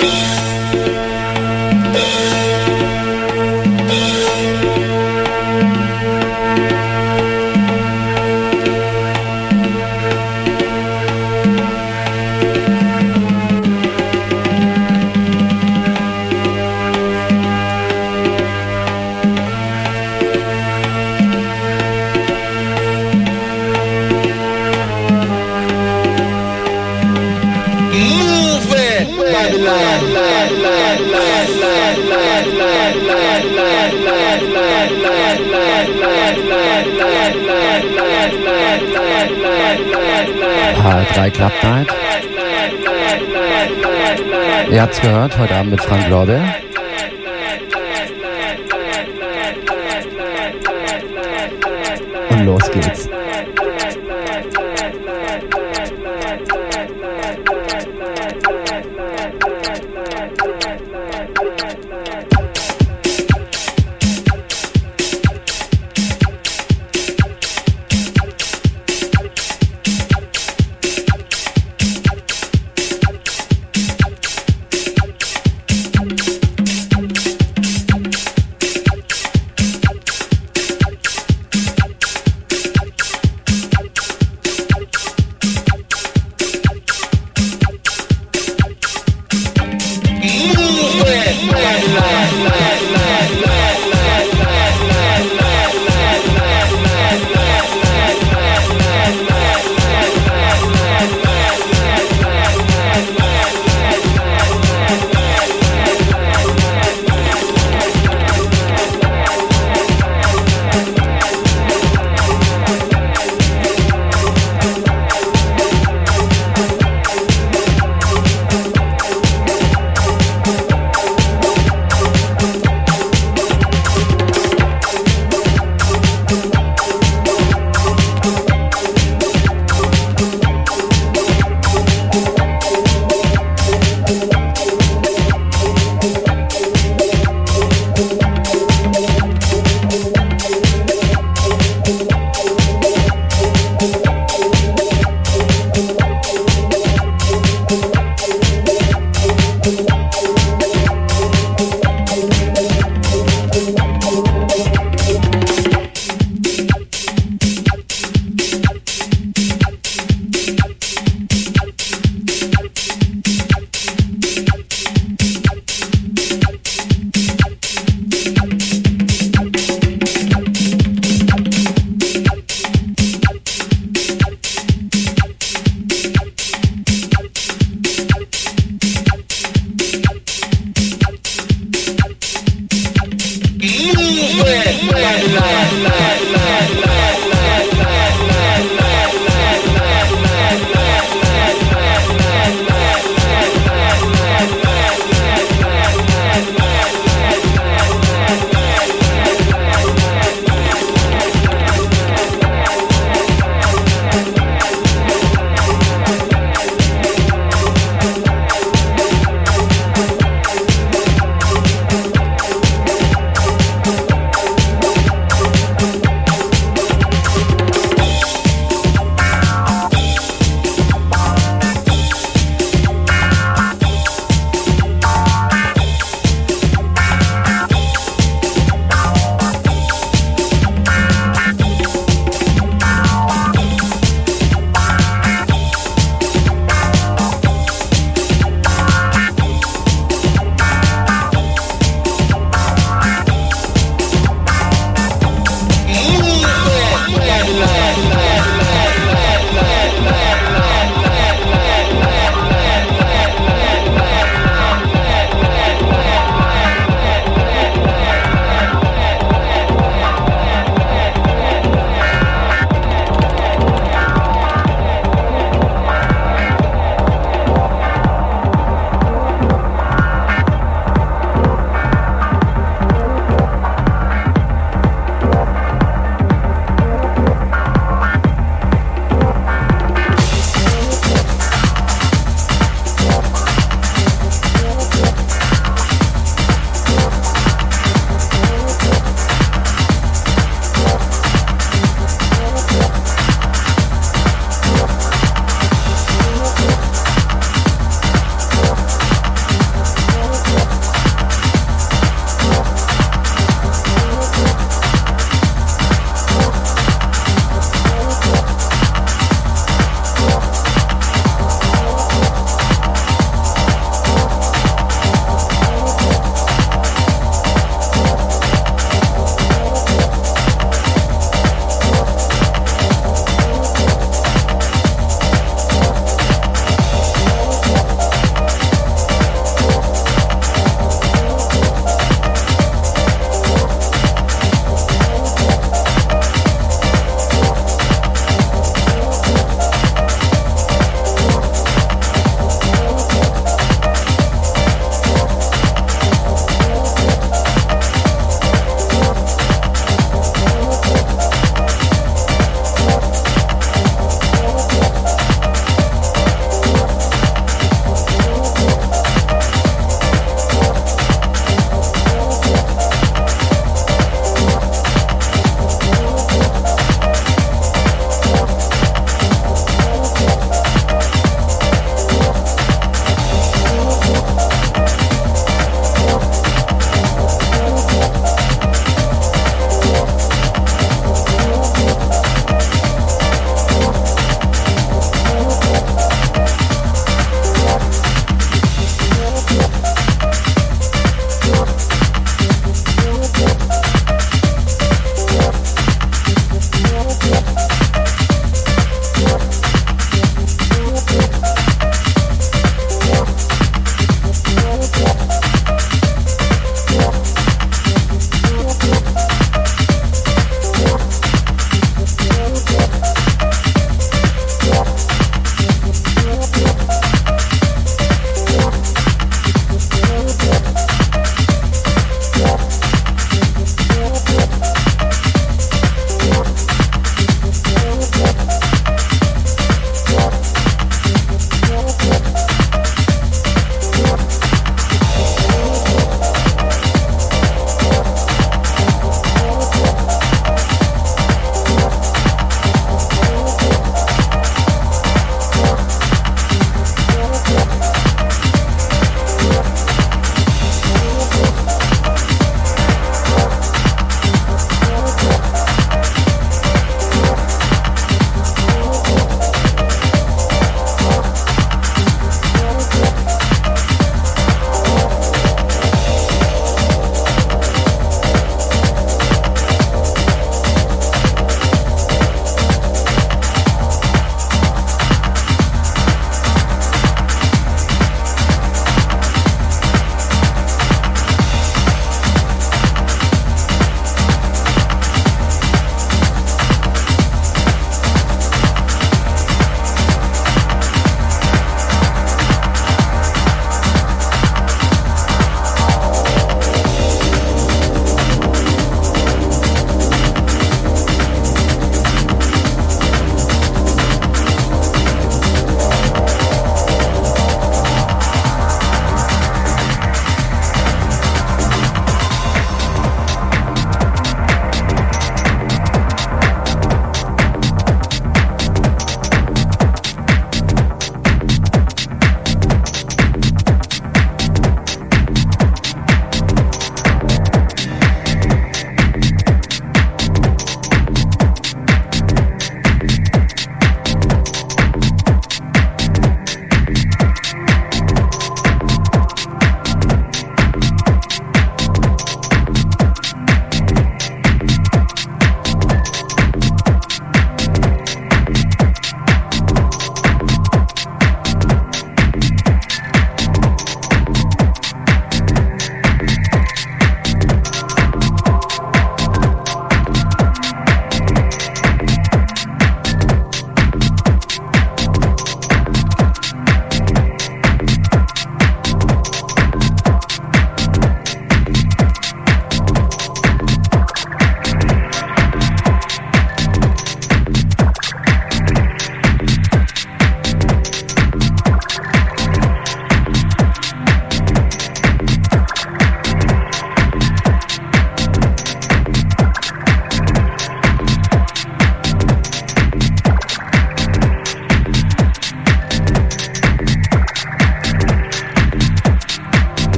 HR3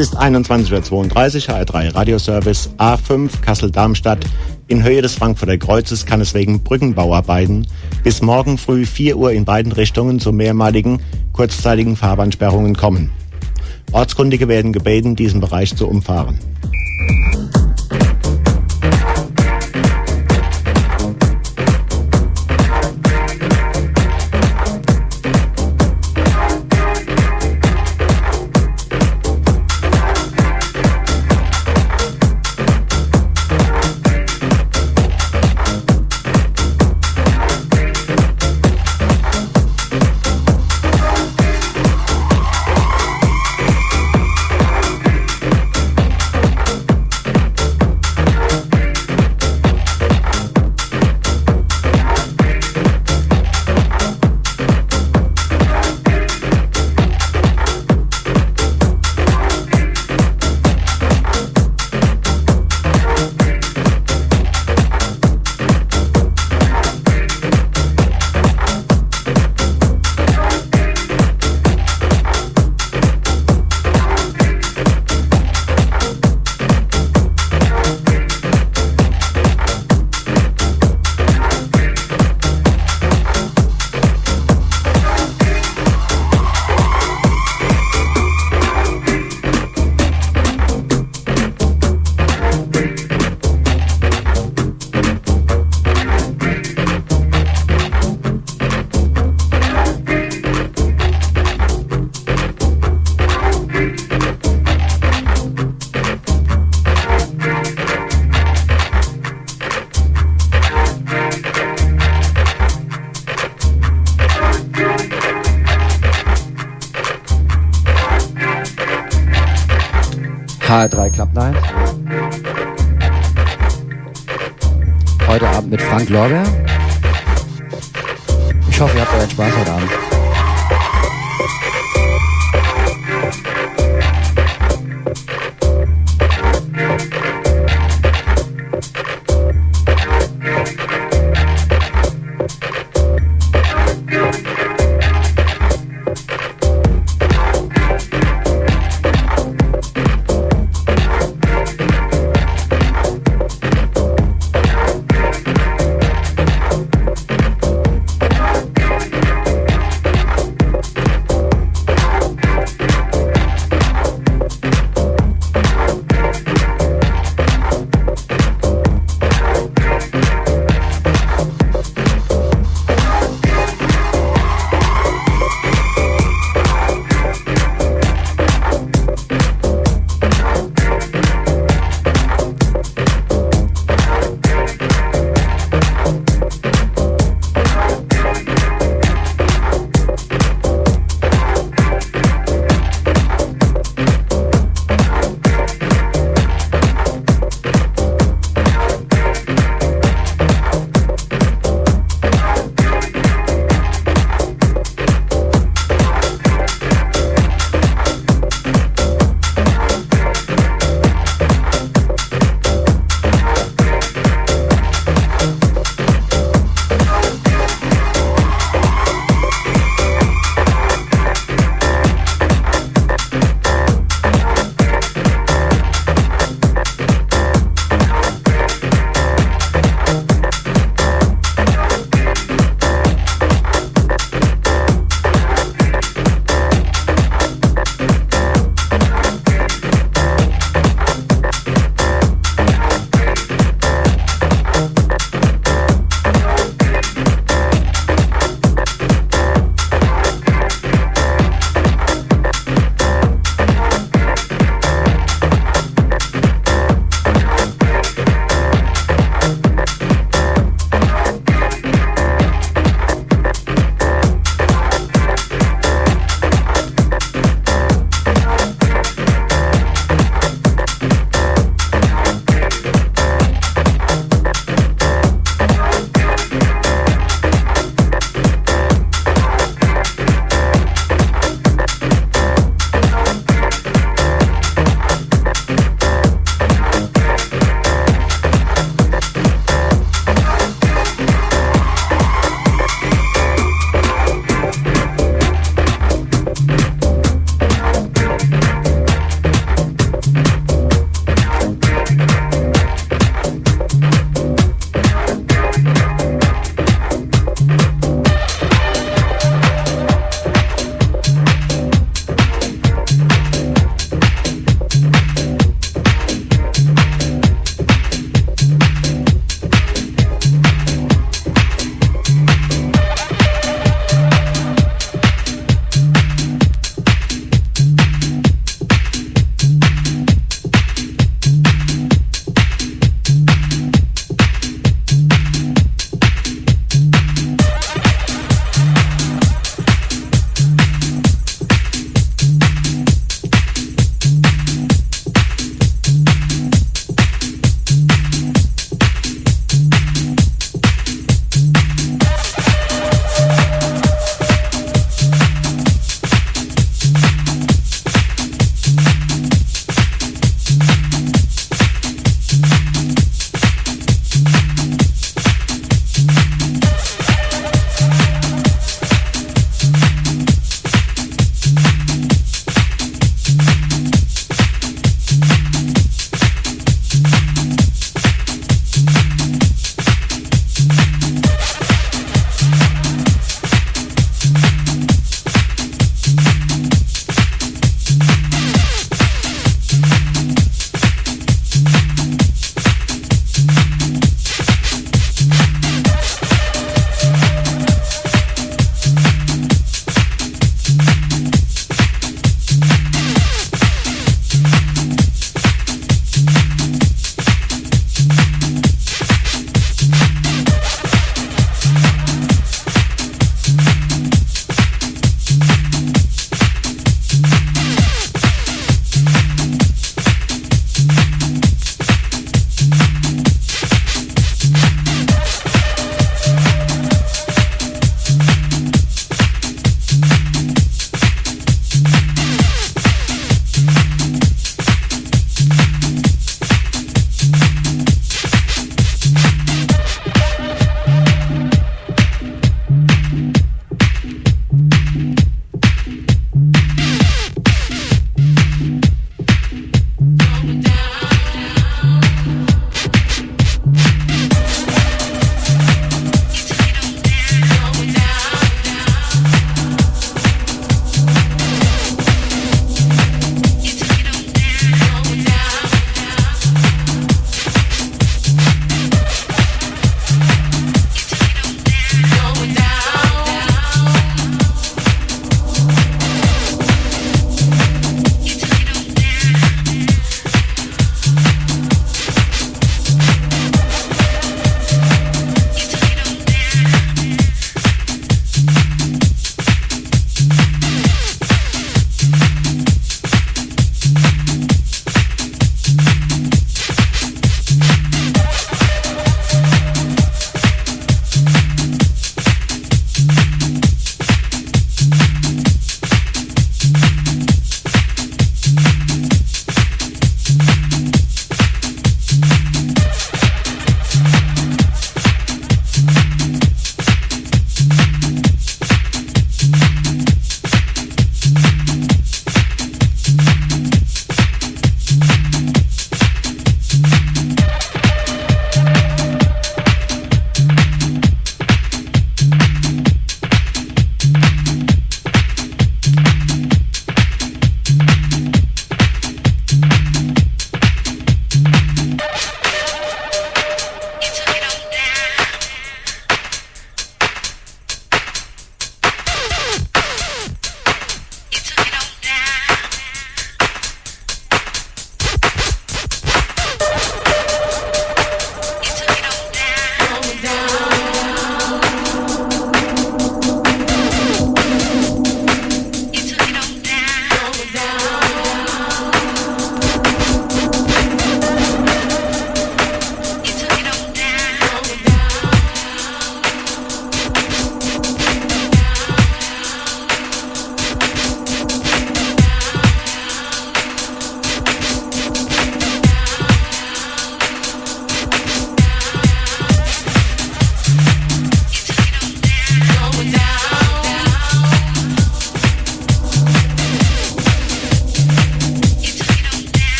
ist 21.32 Uhr, HR3 Radioservice A5 Kassel-Darmstadt. In Höhe des Frankfurter Kreuzes kann es wegen Brückenbauarbeiten bis morgen früh 4 Uhr in beiden Richtungen zu mehrmaligen kurzzeitigen Fahrbahnsperrungen kommen. Ortskundige werden gebeten, diesen Bereich zu umfahren.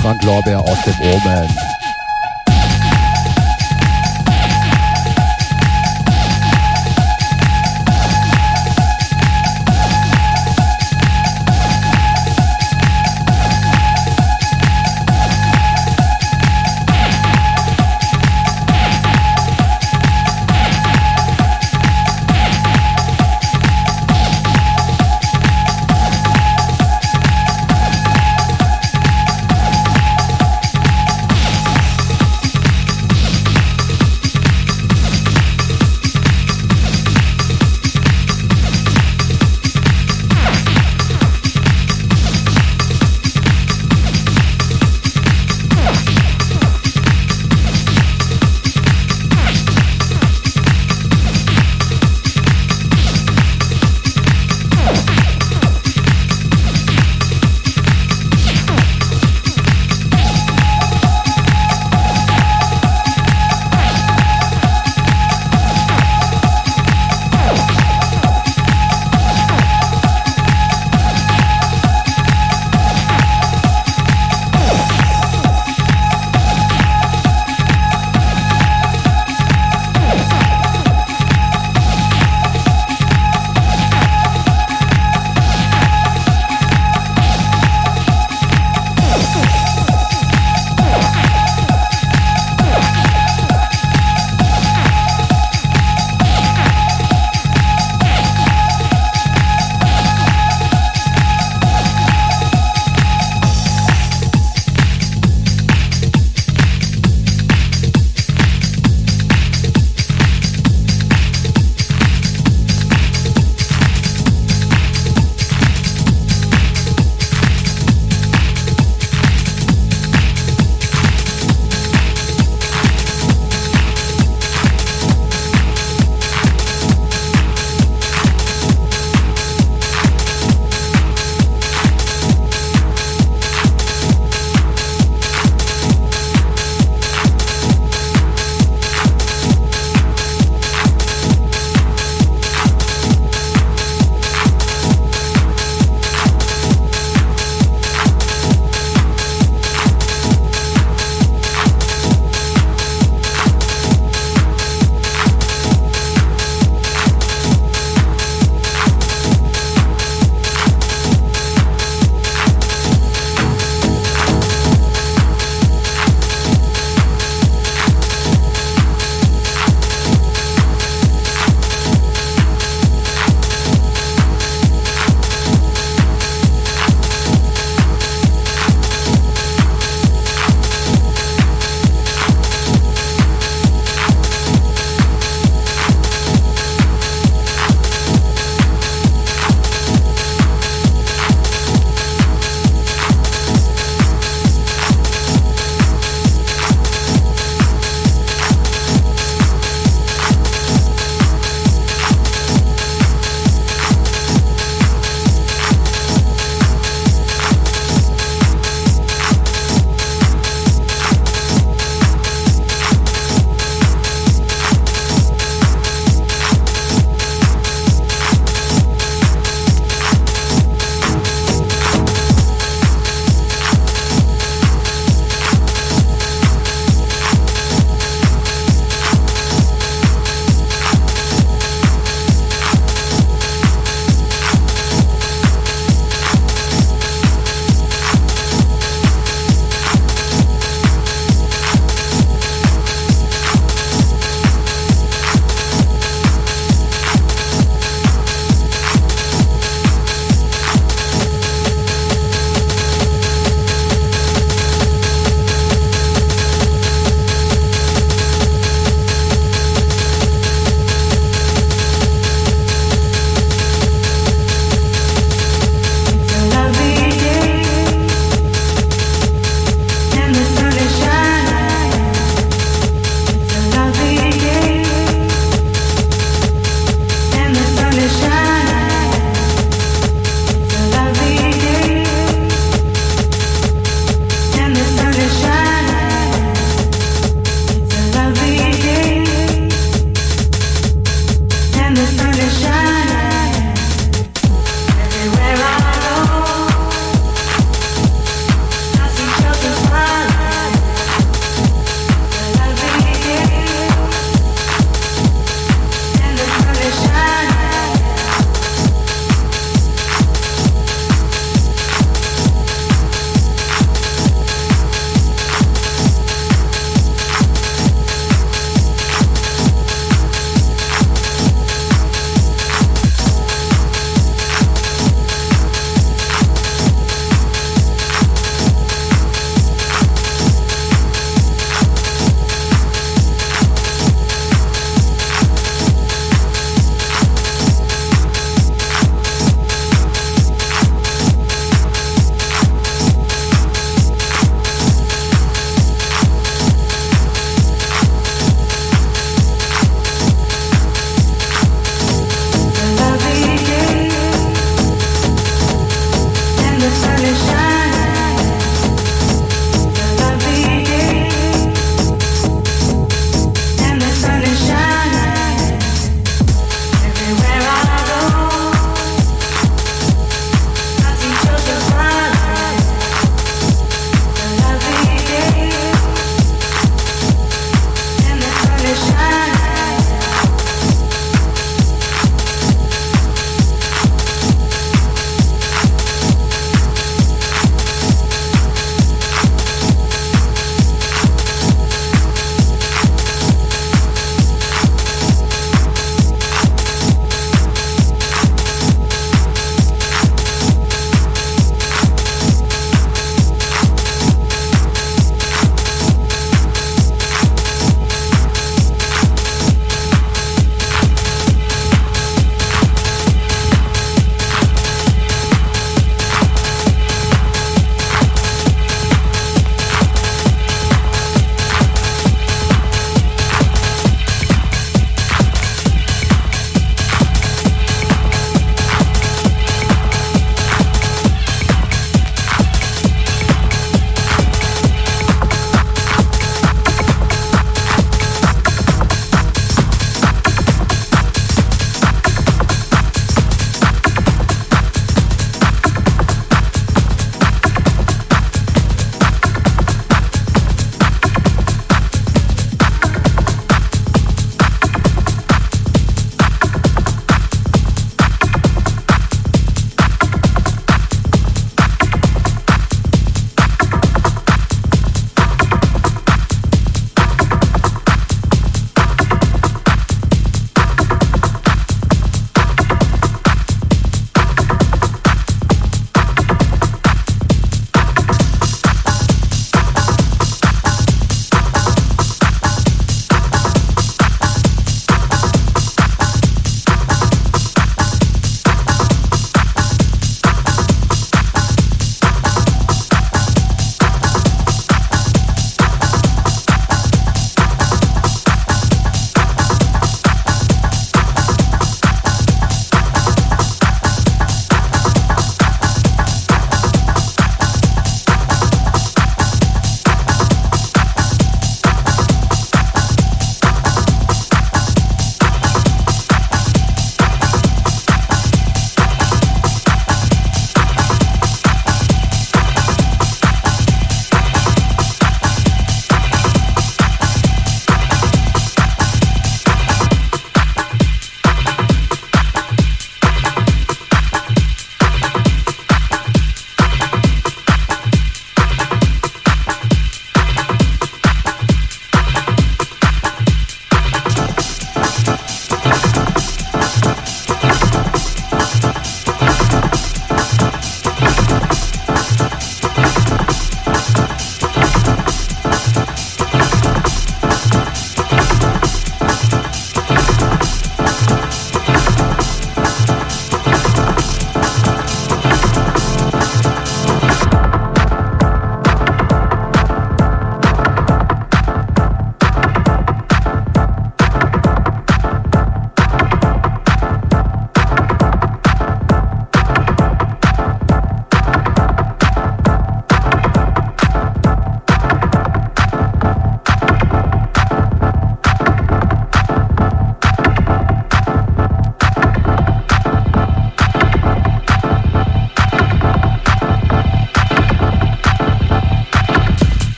Frank Lorbeer aus dem Omen.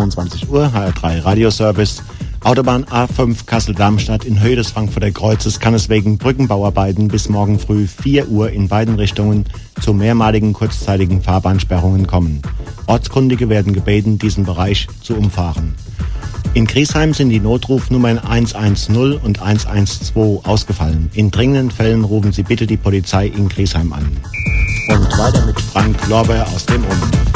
22 Uhr, HR3 Radioservice. Autobahn A5 Kassel-Darmstadt in Höhe des Frankfurter Kreuzes kann es wegen Brückenbauarbeiten bis morgen früh 4 Uhr in beiden Richtungen zu mehrmaligen kurzzeitigen Fahrbahnsperrungen kommen. Ortskundige werden gebeten, diesen Bereich zu umfahren. In Griesheim sind die Notrufnummern 110 und 112 ausgefallen. In dringenden Fällen rufen Sie bitte die Polizei in Griesheim an. Und weiter mit Frank Lorber aus dem Um.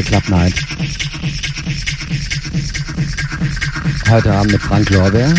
HR3 Club Night. Heute Abend mit Frank Lorbeer.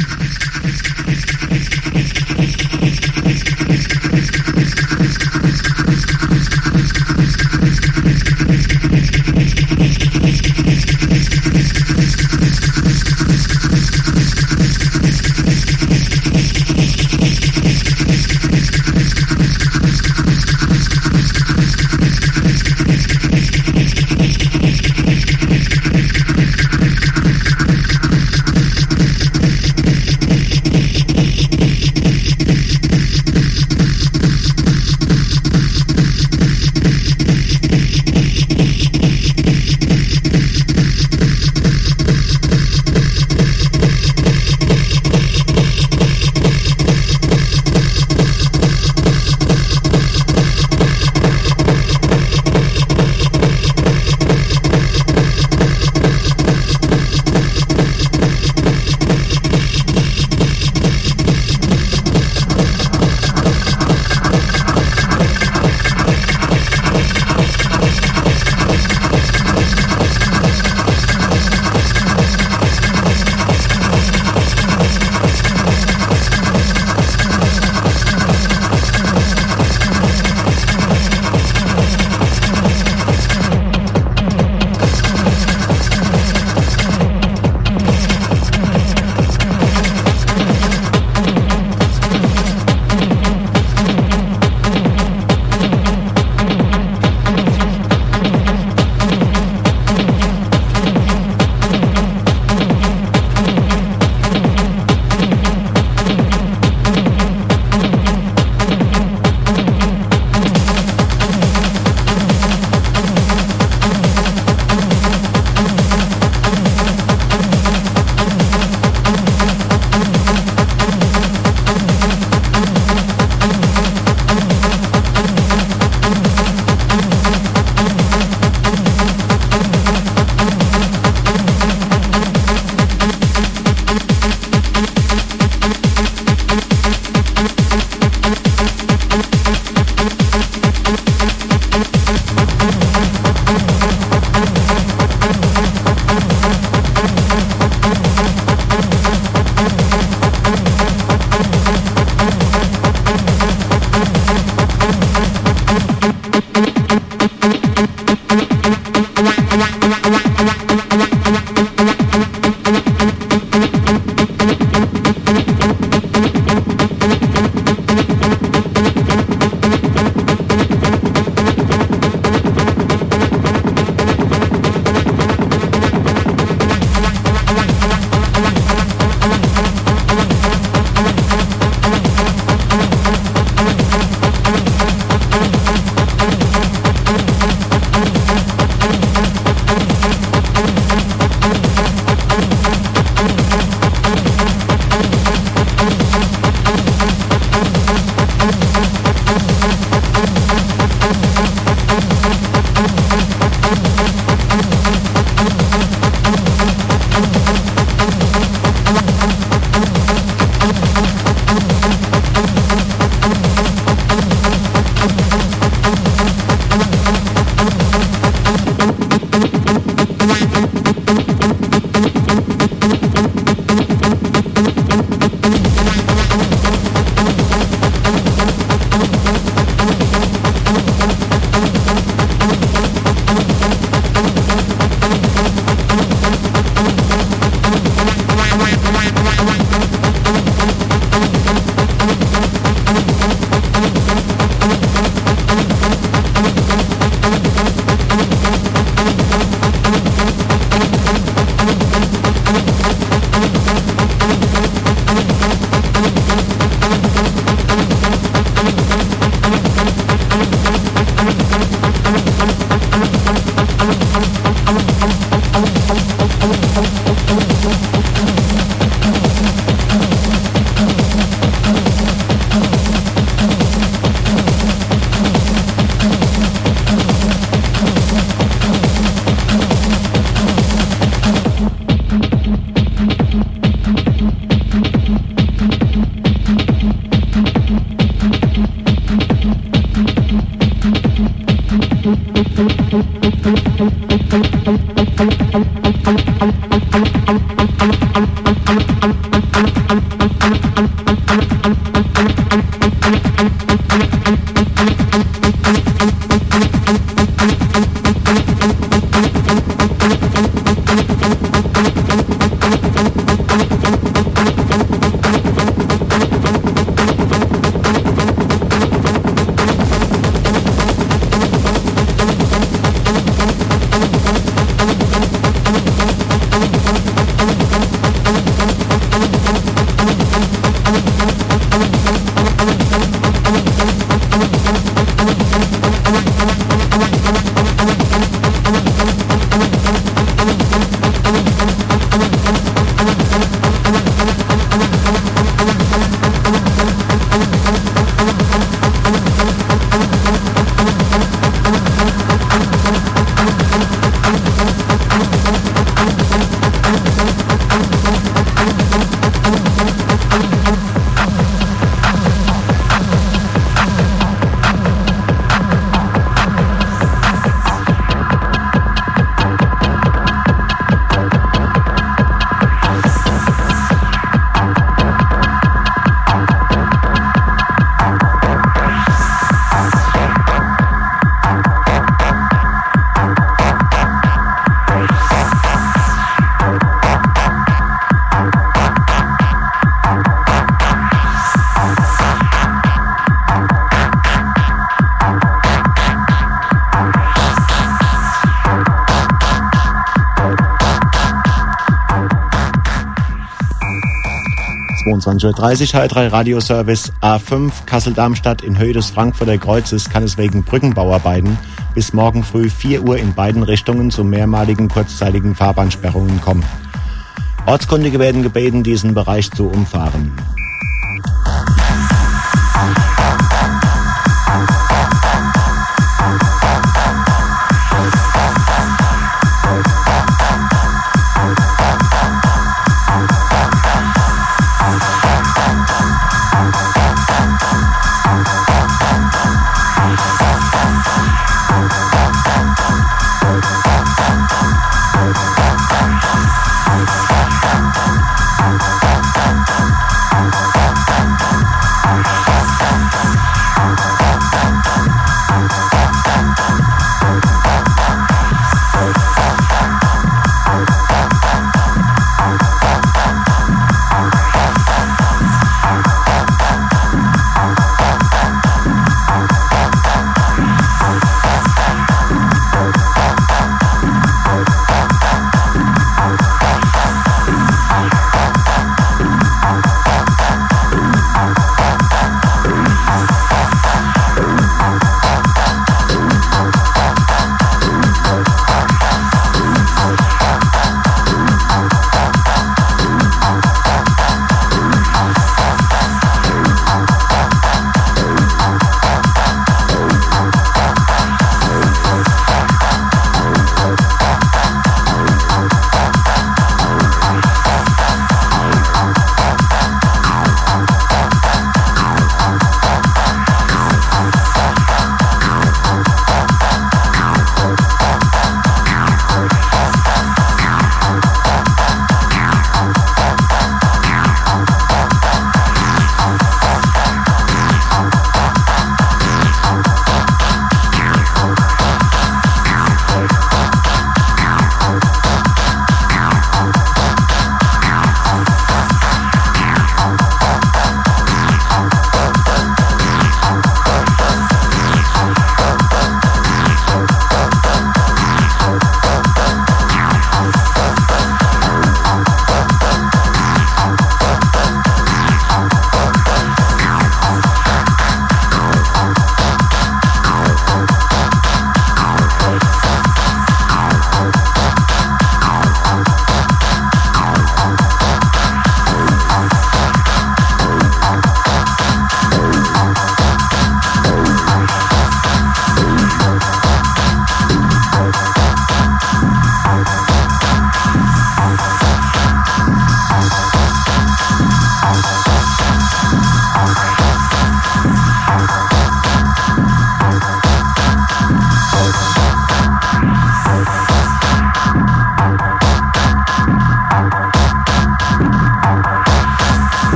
22.30 Uhr H3 Radioservice A5 Kassel-Darmstadt in Höhe des Frankfurter Kreuzes kann es wegen Brückenbauarbeiten bis morgen früh 4 Uhr in beiden Richtungen zu mehrmaligen kurzzeitigen Fahrbahnsperrungen kommen. Ortskundige werden gebeten, diesen Bereich zu umfahren.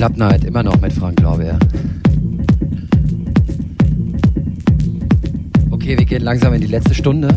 Club Night, immer noch mit Frank Lorbeer. Okay, wir gehen langsam in die letzte Stunde.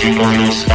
Everybody's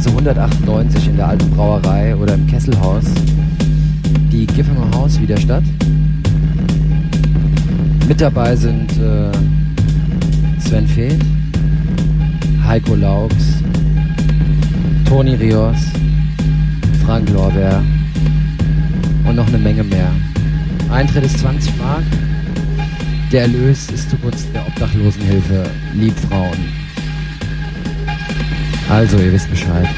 Landstraße 198 in der alten Brauerei oder im Kesselhaus die Giffinger Haus wieder statt. Mit dabei sind äh, Sven Feth, Heiko Laux, Toni Rios, Frank Lorbeer und noch eine Menge mehr. Eintritt ist 20 Mark. Der Erlös ist zugunsten der Obdachlosenhilfe Liebfrauen. Also, ihr wisst Bescheid.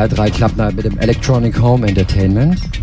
HR3 Club Night mit dem Electronic Home Entertainment.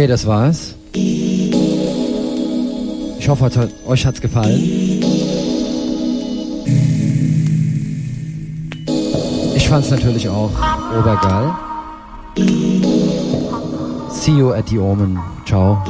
Okay, das war's. Ich hoffe, euch hat's gefallen. Ich fand's natürlich auch obergeil. See you at the Omen. Ciao.